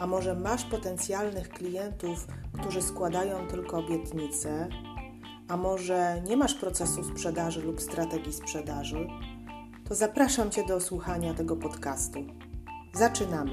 a może masz potencjalnych klientów, którzy składają tylko obietnice, a może nie masz procesu sprzedaży lub strategii sprzedaży, to zapraszam Cię do słuchania tego podcastu. Zaczynamy.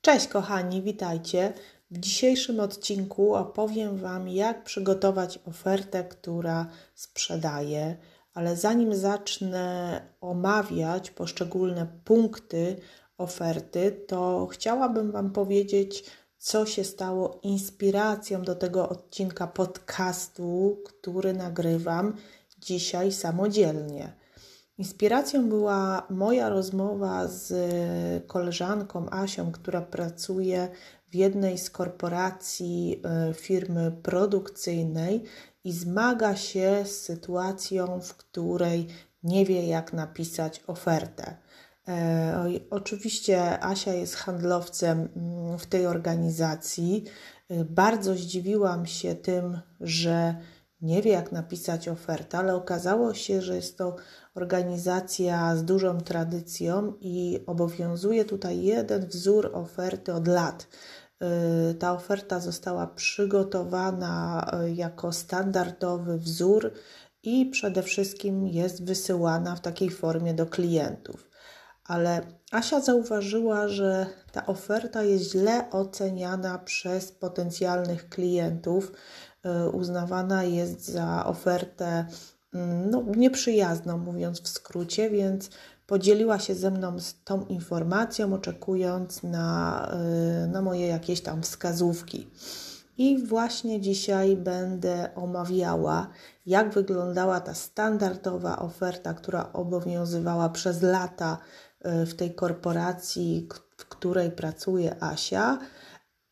Cześć kochani, witajcie. W dzisiejszym odcinku opowiem Wam, jak przygotować ofertę, która sprzedaje, ale zanim zacznę omawiać poszczególne punkty oferty, to chciałabym Wam powiedzieć, co się stało inspiracją do tego odcinka podcastu, który nagrywam dzisiaj samodzielnie. Inspiracją była moja rozmowa z koleżanką Asią, która pracuje w jednej z korporacji e, firmy produkcyjnej i zmaga się z sytuacją, w której nie wie, jak napisać ofertę. E, oczywiście Asia jest handlowcem mm, w tej organizacji. E, bardzo zdziwiłam się tym, że nie wie, jak napisać ofertę, ale okazało się, że jest to organizacja z dużą tradycją i obowiązuje tutaj jeden wzór oferty od lat. Y, ta oferta została przygotowana y, jako standardowy wzór i przede wszystkim jest wysyłana w takiej formie do klientów. Ale Asia zauważyła, że ta oferta jest źle oceniana przez potencjalnych klientów. Y, uznawana jest za ofertę mm, no, nieprzyjazną, mówiąc w skrócie, więc podzieliła się ze mną z tą informacją, oczekując na, y, na moje jakieś tam wskazówki. I właśnie dzisiaj będę omawiała, jak wyglądała ta standardowa oferta, która obowiązywała przez lata y, w tej korporacji, w której pracuje Asia.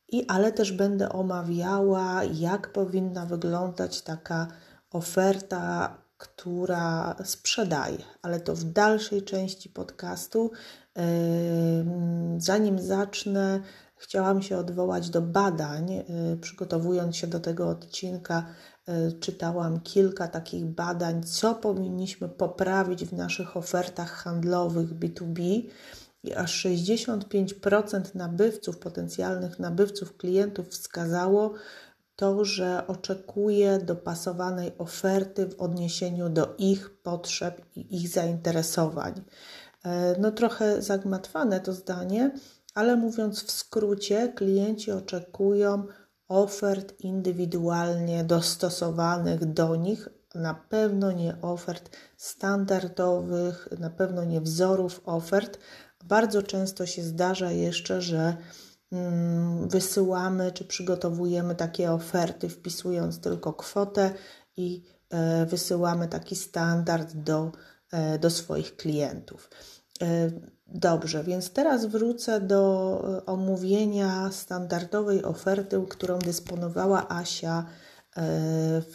I ale też będę omawiała, jak powinna wyglądać taka oferta która sprzedaje, ale to w dalszej części podcastu. Zanim zacznę, chciałam się odwołać do badań. Yy, przygotowując się do tego odcinka, yy, czytałam kilka takich badań, co powinniśmy poprawić w naszych ofertach handlowych B2B. I aż 65% nabywców, potencjalnych nabywców, klientów wskazało, to, że oczekuje dopasowanej oferty w odniesieniu do ich potrzeb i ich zainteresowań. E, no trochę zagmatwane to zdanie, ale mówiąc w skrócie, klienci oczekują ofert indywidualnie dostosowanych do nich, na pewno nie ofert standardowych, na pewno nie wzorów ofert. Bardzo często się zdarza jeszcze, że wysyłamy czy przygotowujemy takie oferty, wpisując tylko kwotę i e, wysyłamy taki standard do, e, do swoich klientów. E, dobrze, więc teraz wrócę do omówienia standardowej oferty, którą dysponowała Asia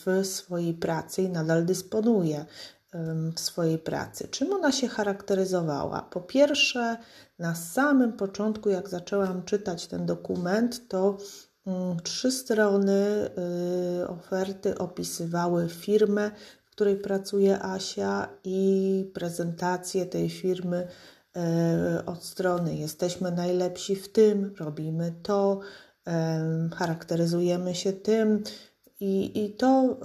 w swojej pracy i nadal dysponuje w swojej pracy. Czym ona się charakteryzowała? Po pierwsze, na samym początku, jak zaczęłam czytać ten dokument, to mm, trzy strony y, oferty opisywały firmę, w której pracuje Asia i prezentację tej firmy y, od strony jesteśmy najlepsi w tym, robimy to, charakteryzujemy się tym, i, I to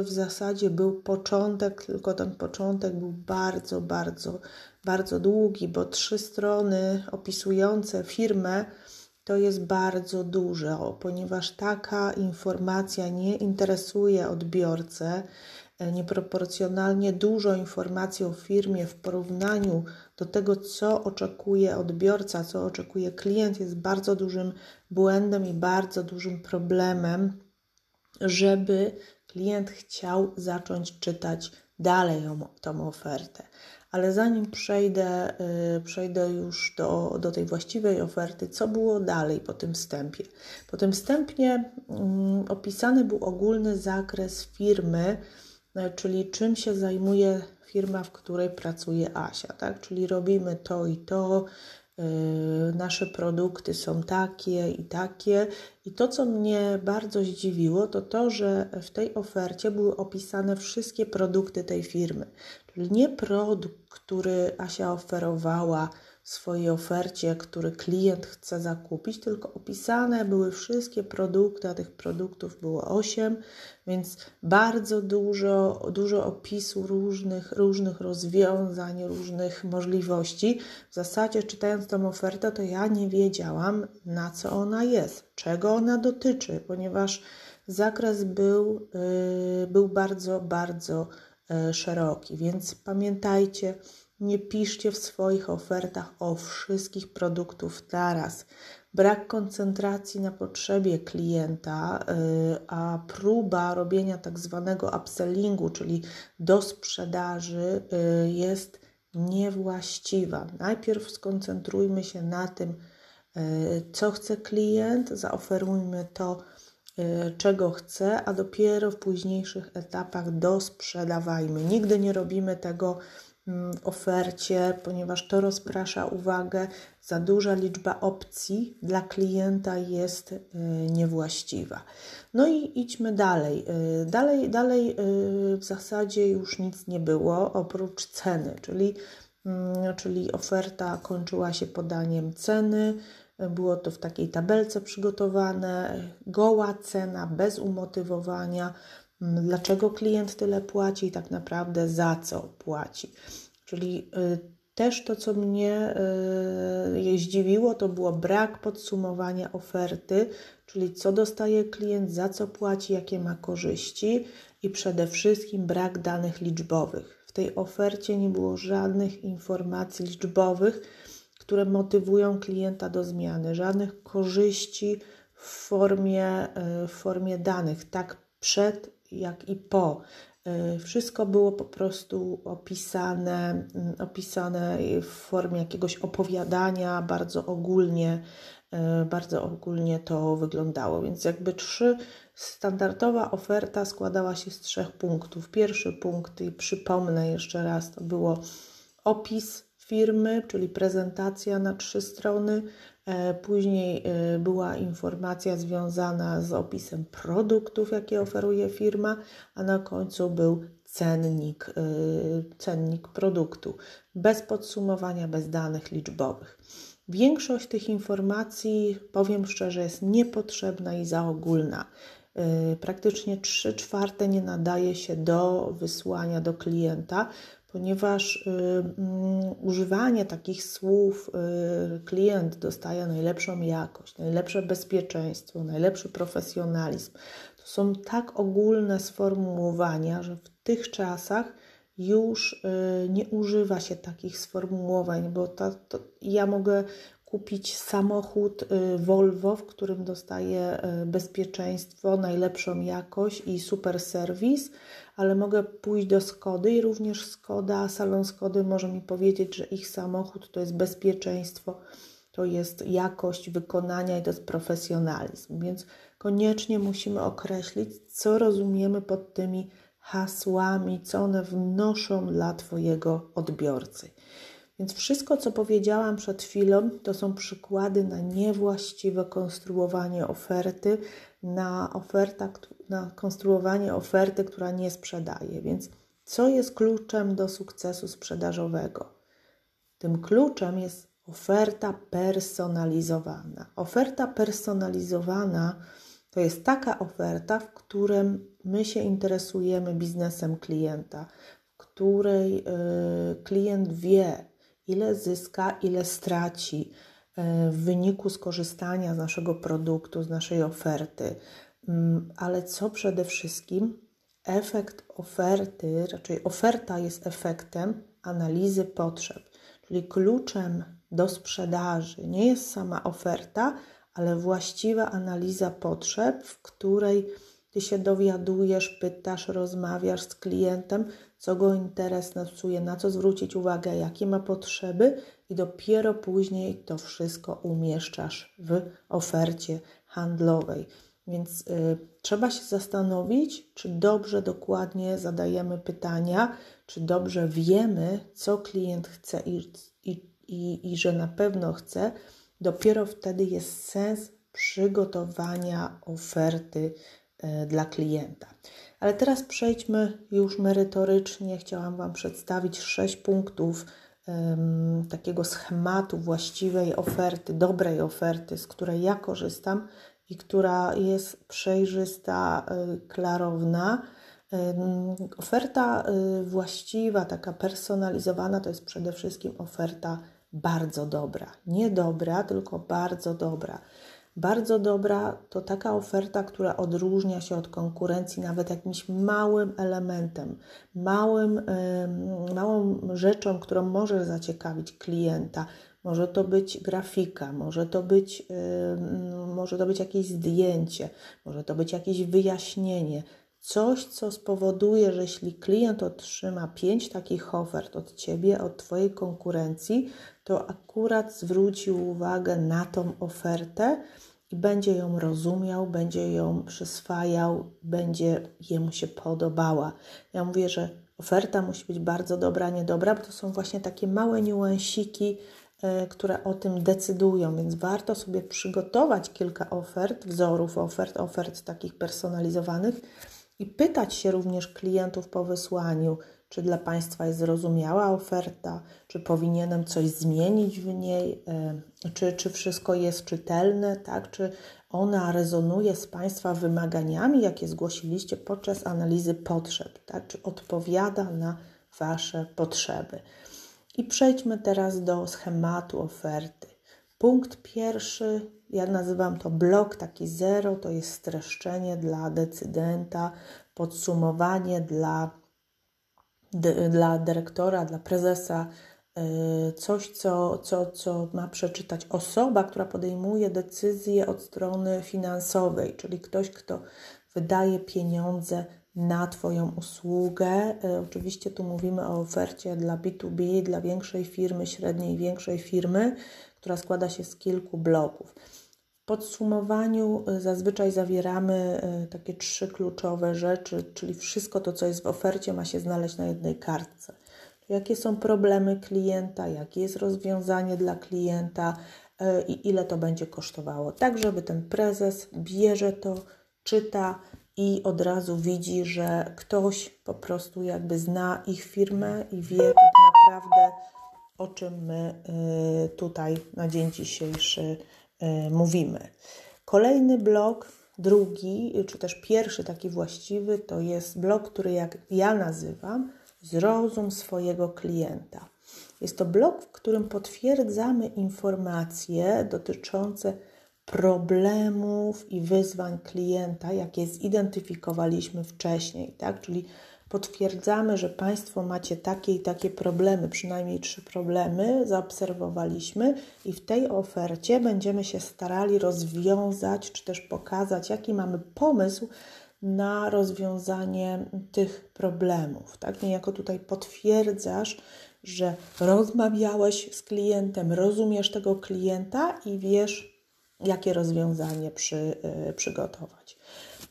y, w zasadzie był początek, tylko ten początek był bardzo, bardzo, bardzo długi, bo trzy strony opisujące firmę to jest bardzo dużo, ponieważ taka informacja nie interesuje odbiorcę. E, nieproporcjonalnie dużo informacji o firmie w porównaniu do tego, co oczekuje odbiorca, co oczekuje klient, jest bardzo dużym błędem i bardzo dużym problemem żeby klient chciał zacząć czytać dalej tą ofertę. Ale zanim przejdę, y, przejdę już do, do tej właściwej oferty, co było dalej po tym wstępie? Po tym wstępie um, opisany był ogólny zakres firmy, y, czyli czym się zajmuje firma, w której pracuje Asia, tak? Czyli robimy to i to, nasze produkty są takie i takie. I to, co mnie bardzo zdziwiło, to to, że w tej ofercie były opisane wszystkie produkty tej firmy. Czyli nie produkt, który Asia oferowała, swojej ofercie, który klient chce zakupić, tylko opisane były wszystkie produkty, a tych produktów było 8, więc bardzo dużo, dużo opisu różnych, różnych rozwiązań, różnych możliwości. W zasadzie czytając tą ofertę, to ja nie wiedziałam, na co ona jest, czego ona dotyczy, ponieważ zakres był, yy, był bardzo, bardzo yy, szeroki. Więc pamiętajcie, nie piszcie w swoich ofertach o wszystkich produktów naraz. Brak koncentracji na potrzebie klienta, y, a próba robienia tak zwanego upsellingu, czyli do sprzedaży, y, jest niewłaściwa. Najpierw skoncentrujmy się na tym, y, co chce klient, zaoferujmy to, czego chce, a dopiero w późniejszych etapach dosprzedawajmy. Nigdy nie robimy tego ofercie, ponieważ to rozprasza uwagę. Za duża liczba opcji dla klienta jest y, niewłaściwa. No i idźmy dalej. Y, dalej, dalej y, w zasadzie już nic nie było oprócz ceny, czyli, mm, czyli oferta kończyła się podaniem ceny. Było to w takiej tabelce przygotowane, goła cena, bez umotywowania, dlaczego klient tyle płaci i tak naprawdę za co płaci. Czyli y, też to, co mnie y, zdziwiło, to było brak podsumowania oferty, czyli co dostaje klient, za co płaci, jakie ma korzyści i przede wszystkim brak danych liczbowych. W tej ofercie nie było żadnych informacji liczbowych, które motywują klienta do zmiany, żadnych korzyści w formie, y, w formie danych, tak przed jak i po. E, wszystko było po prostu opisane, mm, opisane w formie jakiegoś opowiadania, bardzo ogólnie, e, bardzo ogólnie to wyglądało. Więc jakby trzy standardowa oferta składała się z trzech punktów. Pierwszy punkt, i przypomnę jeszcze raz, to było opis firmy, czyli prezentacja na trzy strony. E, później e, była informacja związana z opisem produktów, jakie oferuje firma, a na końcu był cennik, e, cennik produktu, bez podsumowania, bez danych liczbowych. Większość tych informacji, powiem szczerze, jest niepotrzebna i za ogólna. Praktycznie 3 czwarte nie nadaje się do wysłania do klienta, ponieważ y, mm, używanie takich słów y, klient dostaje najlepszą jakość, najlepsze bezpieczeństwo, najlepszy profesjonalizm. To są tak ogólne sformułowania, że w tych czasach już y, nie używa się takich sformułowań, bo to, ja mogę kupić samochód Volvo, w którym dostaję bezpieczeństwo, najlepszą jakość i super serwis, ale mogę pójść do Skody i również Skoda, salon Skody może mi powiedzieć, że ich samochód to jest bezpieczeństwo, to jest jakość wykonania i to jest profesjonalizm. Więc koniecznie musimy określić, co rozumiemy pod tymi hasłami, co one wnoszą dla Twojego odbiorcy. Więc wszystko, co powiedziałam przed chwilą, to są przykłady na niewłaściwe konstruowanie oferty, na, oferta, na konstruowanie oferty, która nie sprzedaje. Więc co jest kluczem do sukcesu sprzedażowego? Tym kluczem jest oferta personalizowana. Oferta personalizowana to jest taka oferta, w którym my się interesujemy biznesem klienta, w której y, klient wie, ile zyska, ile straci e, w wyniku skorzystania z naszego produktu, z naszej oferty. Mm, ale co przede wszystkim, efekt oferty, raczej oferta jest efektem analizy potrzeb, czyli kluczem do sprzedaży nie jest sama oferta, ale właściwa analiza potrzeb, w której ty się dowiadujesz, pytasz, rozmawiasz z klientem, co go interesuje, na co zwrócić uwagę, jakie ma potrzeby, i dopiero później to wszystko umieszczasz w ofercie handlowej. Więc y, trzeba się zastanowić, czy dobrze, dokładnie zadajemy pytania, czy dobrze wiemy, co klient chce i, i, i, i że na pewno chce. Dopiero wtedy jest sens przygotowania oferty y, dla klienta. Ale teraz przejdźmy już merytorycznie. Chciałam Wam przedstawić sześć punktów takiego schematu właściwej oferty, dobrej oferty, z której ja korzystam i która jest przejrzysta, y, klarowna. Oferta y, właściwa, taka personalizowana, to jest przede wszystkim oferta bardzo dobra. Nie dobra, tylko bardzo dobra. Bardzo dobra to taka oferta, która odróżnia się od konkurencji nawet jakimś małym elementem, małym, małą rzeczą, którą może zaciekawić klienta. Może to być grafika, może to być, może to być jakieś zdjęcie, może to być jakieś wyjaśnienie. Coś, co spowoduje, że jeśli klient otrzyma pięć takich ofert od ciebie, od twojej konkurencji, to akurat zwrócił uwagę na tą ofertę i będzie ją rozumiał, będzie ją przyswajał, będzie jemu się podobała. Ja mówię, że oferta musi być bardzo dobra, niedobra, bo to są właśnie takie małe niuansiki, które o tym decydują, więc warto sobie przygotować kilka ofert, wzorów ofert, ofert takich personalizowanych i pytać się również klientów po wysłaniu, czy dla Państwa jest zrozumiała oferta, czy powinienem coś zmienić w niej, e, czy, czy wszystko jest czytelne, tak? czy ona rezonuje z Państwa wymaganiami, jakie zgłosiliście podczas analizy potrzeb, tak? czy odpowiada na Wasze potrzeby. I przejdźmy teraz do schematu oferty. Punkt pierwszy, ja nazywam to blok taki zero, to jest streszczenie dla decydenta, podsumowanie dla, dla dyrektora, dla prezesa, y, coś, co, co, co ma przeczytać osoba, która podejmuje decyzję od strony finansowej, czyli ktoś, kto wydaje pieniądze na Twoją usługę. E, oczywiście tu mówimy o ofercie dla B2B, dla większej firmy, średniej większej firmy, która składa się z kilku bloków. W podsumowaniu e, zazwyczaj zawieramy e, takie trzy kluczowe rzeczy, czyli wszystko to, co jest w ofercie, ma się znaleźć na jednej kartce. Jakie są problemy klienta, jakie jest rozwiązanie dla klienta i ile to będzie kosztowało. Tak, żeby ten prezes bierze to, czyta, i od razu widzi, że ktoś po prostu jakby zna ich firmę i wie tak naprawdę, o czym my y, tutaj na dzień dzisiejszy y, mówimy. Kolejny blok, drugi, czy też pierwszy taki właściwy, to jest blok, który jak ja nazywam, zrozum swojego klienta. Jest to blok, w którym potwierdzamy informacje dotyczące problemów i wyzwań klienta, jakie zidentyfikowaliśmy wcześniej, tak? Czyli potwierdzamy, że Państwo macie takie i takie problemy, przynajmniej trzy problemy zaobserwowaliśmy i w tej ofercie będziemy się starali rozwiązać, czy też pokazać, jaki mamy pomysł na rozwiązanie tych problemów. Tak? Niejako tutaj potwierdzasz, że rozmawiałeś z klientem, rozumiesz tego klienta i wiesz, jakie rozwiązanie przy, y, przygotować.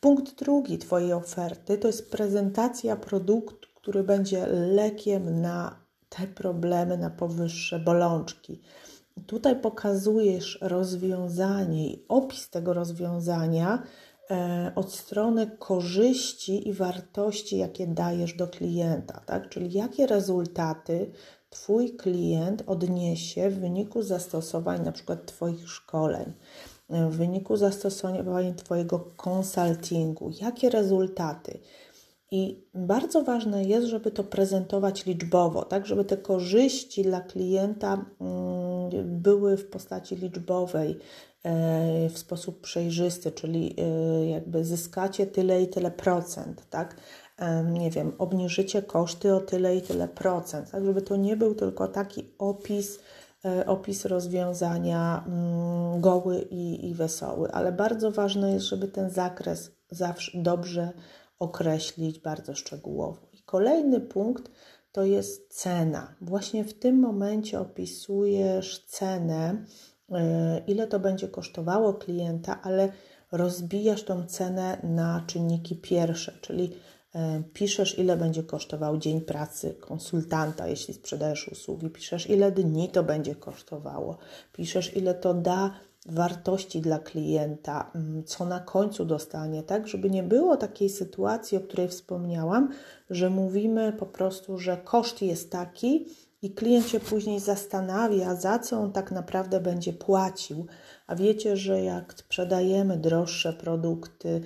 Punkt drugi Twojej oferty to jest prezentacja produktu, który będzie lekiem na te problemy, na powyższe bolączki. Tutaj pokazujesz rozwiązanie i opis tego rozwiązania e, od strony korzyści i wartości, jakie dajesz do klienta, tak? czyli jakie rezultaty Twój klient odniesie w wyniku zastosowań na przykład Twoich szkoleń, w wyniku zastosowania Twojego konsultingu, jakie rezultaty. I bardzo ważne jest, żeby to prezentować liczbowo, tak, żeby te korzyści dla klienta mm, były w postaci liczbowej, e, w sposób przejrzysty, czyli e, jakby zyskacie tyle i tyle procent, tak? Nie wiem, obniżycie koszty o tyle i tyle procent, tak żeby to nie był tylko taki opis, e, opis rozwiązania mm, goły i, i wesoły, ale bardzo ważne jest, żeby ten zakres zawsze dobrze określić bardzo szczegółowo. I kolejny punkt to jest cena. Właśnie w tym momencie opisujesz cenę, e, ile to będzie kosztowało klienta, ale rozbijasz tą cenę na czynniki pierwsze, czyli piszesz, ile będzie kosztował dzień pracy konsultanta, jeśli sprzedajesz usługi, piszesz, ile dni to będzie kosztowało, piszesz, ile to da wartości dla klienta, mm, co na końcu dostanie, tak, żeby nie było takiej sytuacji, o której wspomniałam, że mówimy po prostu, że koszt jest taki i klient się później zastanawia, za co on tak naprawdę będzie płacił. A wiecie, że jak sprzedajemy droższe produkty,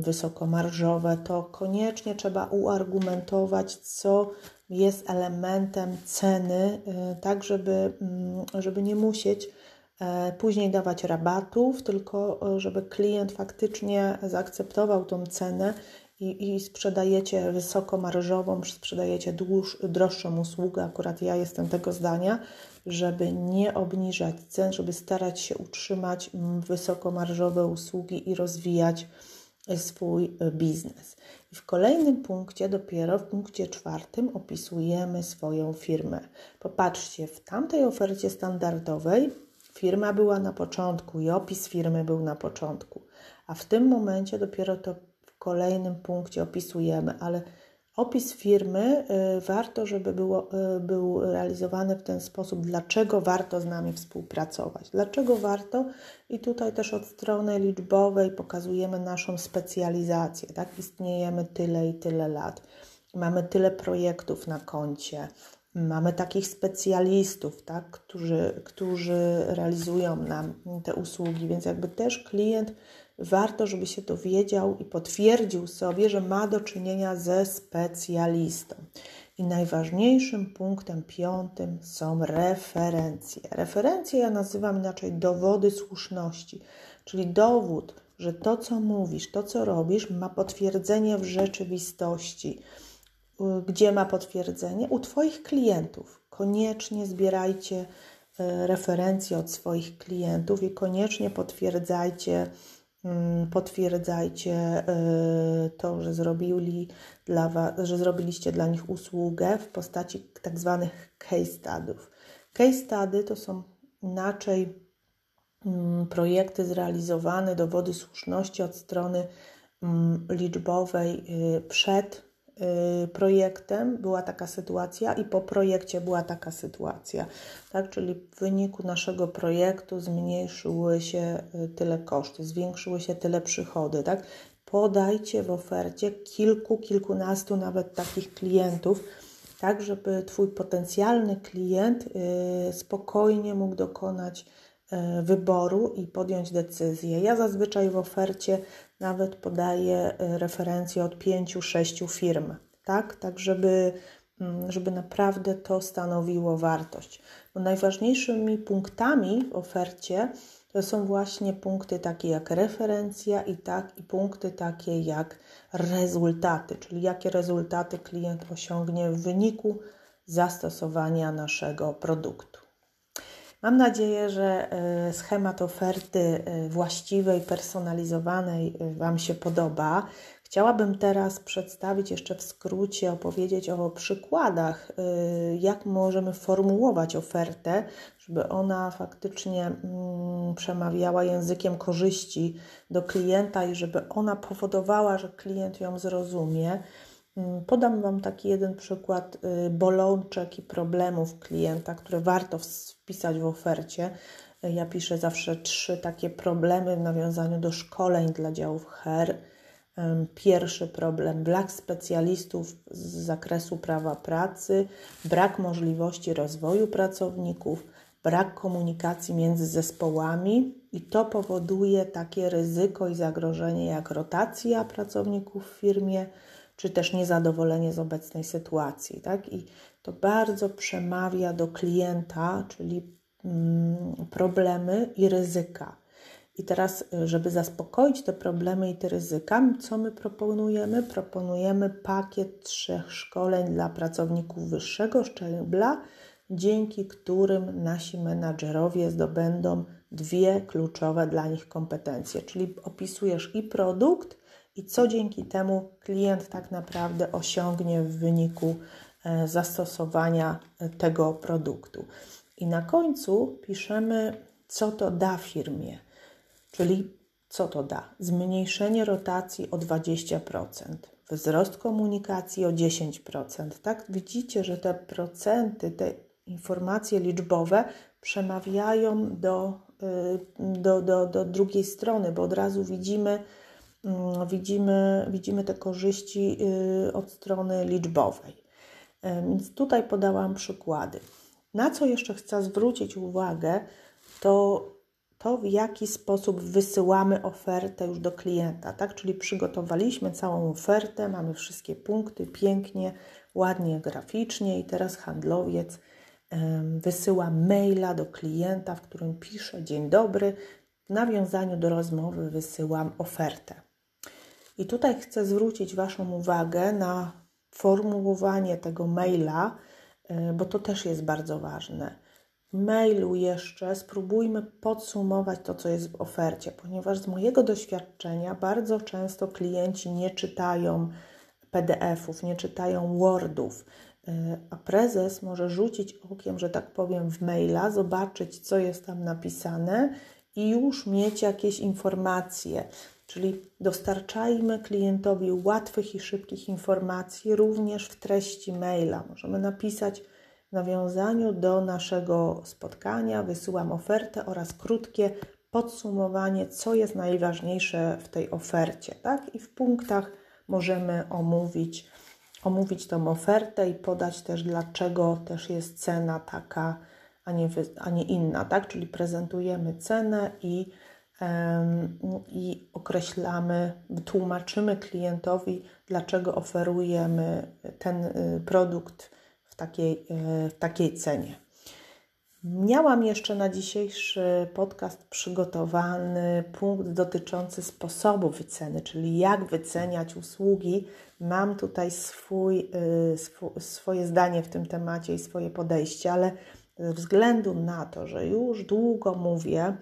wysokomarżowe, to koniecznie trzeba uargumentować, co jest elementem ceny, y, tak żeby, mm, żeby nie musieć E, później dawać rabatów, tylko e, żeby klient faktycznie zaakceptował tą cenę i, i sprzedajecie wysokomarżową, sprzedajecie dłuż, droższą usługę. Akurat ja jestem tego zdania, żeby nie obniżać cen, żeby starać się utrzymać wysokomarżowe usługi i rozwijać e, swój biznes. I w kolejnym punkcie, dopiero w punkcie czwartym, opisujemy swoją firmę. Popatrzcie, w tamtej ofercie standardowej Firma była na początku i opis firmy był na początku, a w tym momencie dopiero to kolejnym punkcie opisujemy, ale opis firmy y, warto, żeby było, y, był realizowany w ten sposób, dlaczego warto z nami współpracować, dlaczego warto? I tutaj też od strony liczbowej pokazujemy naszą specjalizację, tak, istniejemy tyle i tyle lat. Mamy tyle projektów na koncie, Mamy takich specjalistów, tak, którzy, którzy realizują nam te usługi, więc jakby też klient warto, żeby się dowiedział i potwierdził sobie, że ma do czynienia ze specjalistą. I najważniejszym punktem piątym są referencje. Referencje ja nazywam inaczej dowody słuszności, czyli dowód, że to, co mówisz, to, co robisz, ma potwierdzenie w rzeczywistości gdzie ma potwierdzenie? U Twoich klientów. Koniecznie zbierajcie e, referencje od swoich klientów i koniecznie potwierdzajcie, potwierdzajcie e, to, że, zrobili dla was, że zrobiliście dla nich usługę w postaci tak zwanych case studiów. Case study to są inaczej mm, projekty zrealizowane, dowody słuszności od strony mm, liczbowej y, przed Y, projektem była taka sytuacja i po projekcie była taka sytuacja. Tak? Czyli w wyniku naszego projektu zmniejszyły się y, tyle koszty, zwiększyły się tyle przychody. Tak? Podajcie w ofercie kilku, kilkunastu nawet takich klientów, tak żeby Twój potencjalny klient y, spokojnie mógł dokonać wyboru i podjąć decyzję. Ja zazwyczaj w ofercie nawet podaję y, referencje od pięciu, sześciu firm, tak? Tak, żeby, mm, żeby naprawdę to stanowiło wartość. Bo najważniejszymi punktami w ofercie to są właśnie punkty takie jak referencja i, tak, i punkty takie jak rezultaty, czyli jakie rezultaty klient osiągnie w wyniku zastosowania naszego produktu. Mam nadzieję, że e, schemat oferty e, właściwej, personalizowanej e, Wam się podoba. Chciałabym teraz przedstawić jeszcze w skrócie, opowiedzieć o przykładach, jak możemy formułować ofertę, żeby ona faktycznie mm, przemawiała językiem korzyści do klienta i żeby ona powodowała, że klient ją zrozumie. Mm, podam Wam taki jeden przykład y, bolączek i problemów klienta, które warto wpisać w ofercie. Ja piszę zawsze trzy takie problemy w nawiązaniu do szkoleń dla działów HER. Pierwszy problem: brak specjalistów z zakresu prawa pracy, brak możliwości rozwoju pracowników, brak komunikacji między zespołami, i to powoduje takie ryzyko i zagrożenie jak rotacja pracowników w firmie czy też niezadowolenie z obecnej sytuacji. Tak? I to bardzo przemawia do klienta, czyli mm, problemy i ryzyka. I teraz, żeby zaspokoić te problemy i te ryzyka, co my proponujemy? Proponujemy pakiet trzech szkoleń dla pracowników wyższego szczebla, dzięki którym nasi menadżerowie zdobędą dwie kluczowe dla nich kompetencje, czyli opisujesz i produkt, i co dzięki temu klient tak naprawdę osiągnie w wyniku e, zastosowania e, tego produktu. I na końcu piszemy, co to da firmie, czyli co to da? Zmniejszenie rotacji o 20%, wzrost komunikacji o 10%. Tak widzicie, że te procenty, te informacje liczbowe przemawiają do, y, do, do, do drugiej strony, bo od razu widzimy, widzimy, widzimy te korzyści y, od strony liczbowej. Więc tutaj podałam przykłady. Na co jeszcze chcę zwrócić uwagę, to to, w jaki sposób wysyłamy ofertę już do klienta, tak? Czyli przygotowaliśmy całą ofertę, mamy wszystkie punkty pięknie, ładnie graficznie i teraz handlowiec wysyła maila do klienta, w którym pisze dzień dobry, w nawiązaniu do rozmowy wysyłam ofertę. I tutaj chcę zwrócić Waszą uwagę na formułowanie tego maila, e, bo to też jest bardzo ważne mailu jeszcze spróbujmy podsumować to, co jest w ofercie, ponieważ z mojego doświadczenia bardzo często klienci nie czytają PDF-ów, nie czytają Wordów, e, a prezes może rzucić okiem, że tak powiem, w maila, zobaczyć, co jest tam napisane i już mieć jakieś informacje. Czyli dostarczajmy klientowi łatwych i szybkich informacji również w treści maila. Możemy napisać, w nawiązaniu do naszego spotkania wysyłam ofertę oraz krótkie podsumowanie, co jest najważniejsze w tej ofercie. Tak? I w punktach możemy omówić, omówić tą ofertę i podać też, dlaczego też jest cena taka, a nie, a nie inna. Tak? Czyli prezentujemy cenę i, i określamy, tłumaczymy klientowi, dlaczego oferujemy ten y, produkt takiej, e, w takiej cenie. Miałam jeszcze na dzisiejszy podcast przygotowany punkt dotyczący sposobu wyceny, czyli jak wyceniać usługi. Mam tutaj swój, e, swoje zdanie w tym temacie i swoje podejście, ale ze względu na to, że już długo mówię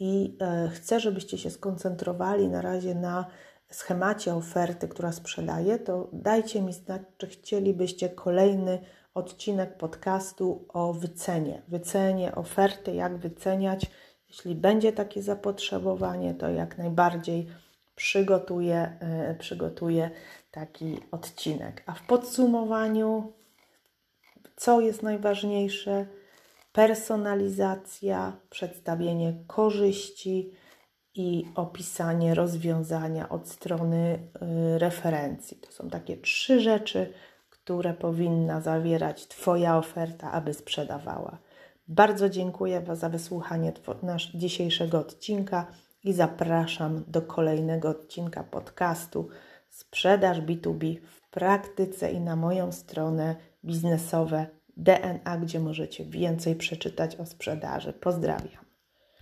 i e, chcę, żebyście się skoncentrowali na razie na schemacie oferty, która sprzedaje, to dajcie mi znać, czy chcielibyście kolejny odcinek podcastu o wycenie. Wycenie oferty, jak wyceniać. Jeśli będzie takie zapotrzebowanie, to jak najbardziej przygotuję, yy, przygotuję taki odcinek. A w podsumowaniu, co jest najważniejsze? Personalizacja, przedstawienie korzyści i opisanie rozwiązania od strony yy, referencji. To są takie trzy rzeczy, które powinna zawierać Twoja oferta, aby sprzedawała. Bardzo dziękuję za wysłuchanie nasz dzisiejszego odcinka i zapraszam do kolejnego odcinka podcastu Sprzedaż B2B w praktyce i na moją stronę biznesowe DNA, gdzie możecie więcej przeczytać o sprzedaży. Pozdrawiam.